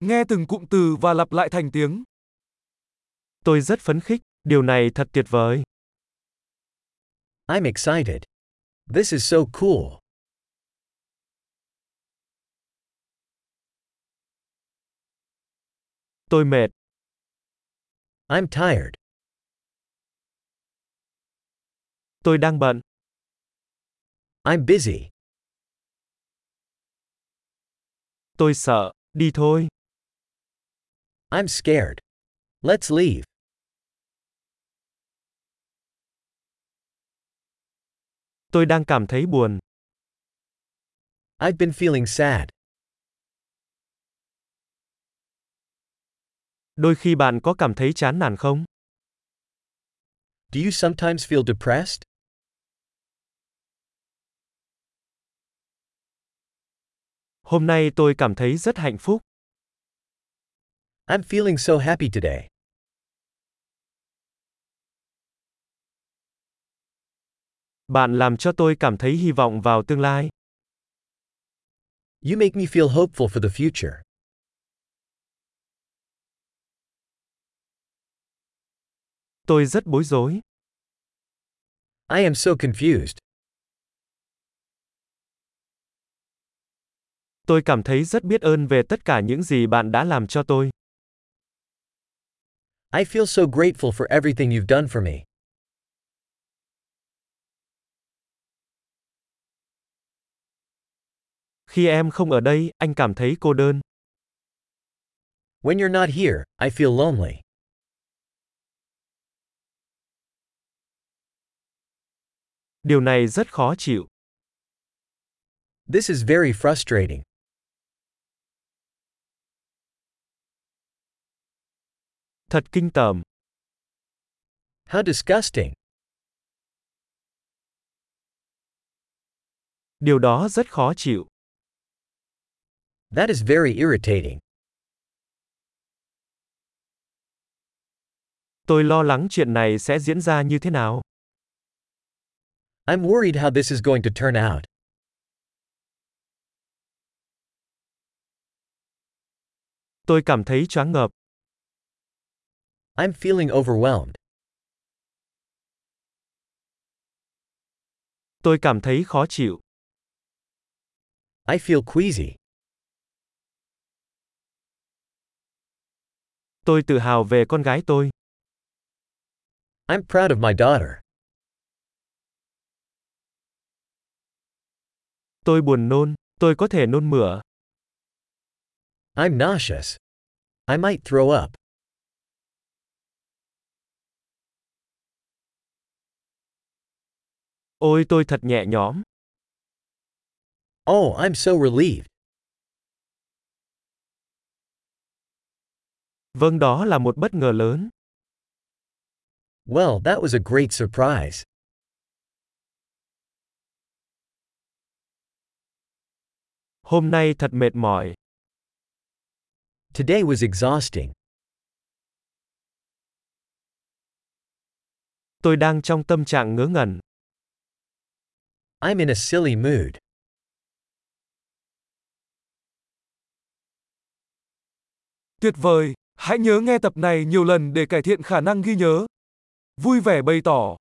Nghe từng cụm từ và lặp lại thành tiếng. Tôi rất phấn khích, điều này thật tuyệt vời. I'm excited. This is so cool. Tôi mệt. I'm tired. Tôi đang bận. I'm busy. Tôi sợ, đi thôi. I'm scared. Let's leave. Tôi đang cảm thấy buồn. I've been feeling sad. Đôi khi bạn có cảm thấy chán nản không? Do you sometimes feel depressed? Hôm nay tôi cảm thấy rất hạnh phúc. I'm feeling so happy today. Bạn làm cho tôi cảm thấy hy vọng vào tương lai. You make me feel hopeful for the future. Tôi rất bối rối. I am so confused. Tôi cảm thấy rất biết ơn về tất cả những gì bạn đã làm cho tôi. I feel so grateful for everything you've done for me. Khi em không ở đây, anh cảm thấy cô đơn. When you're not here, I feel lonely. Điều này rất khó chịu. This is very frustrating. Thật kinh tởm. How disgusting. Điều đó rất khó chịu. That is very irritating. Tôi lo lắng chuyện này sẽ diễn ra như thế nào. I'm worried how this is going to turn out. Tôi cảm thấy choáng ngợp. I'm feeling overwhelmed. Tôi cảm thấy khó chịu. I feel queasy. Tôi tự hào về con gái tôi. I'm proud of my daughter. Tôi buồn nôn, tôi có thể nôn mửa. I'm nauseous. I might throw up. Ôi tôi thật nhẹ nhõm. Oh, I'm so relieved. Vâng đó là một bất ngờ lớn. Well, that was a great surprise. Hôm nay thật mệt mỏi. Today was exhausting. Tôi đang trong tâm trạng ngớ ngẩn. I'm in a silly mood. Tuyệt vời, hãy nhớ nghe tập này nhiều lần để cải thiện khả năng ghi nhớ. Vui vẻ bày tỏ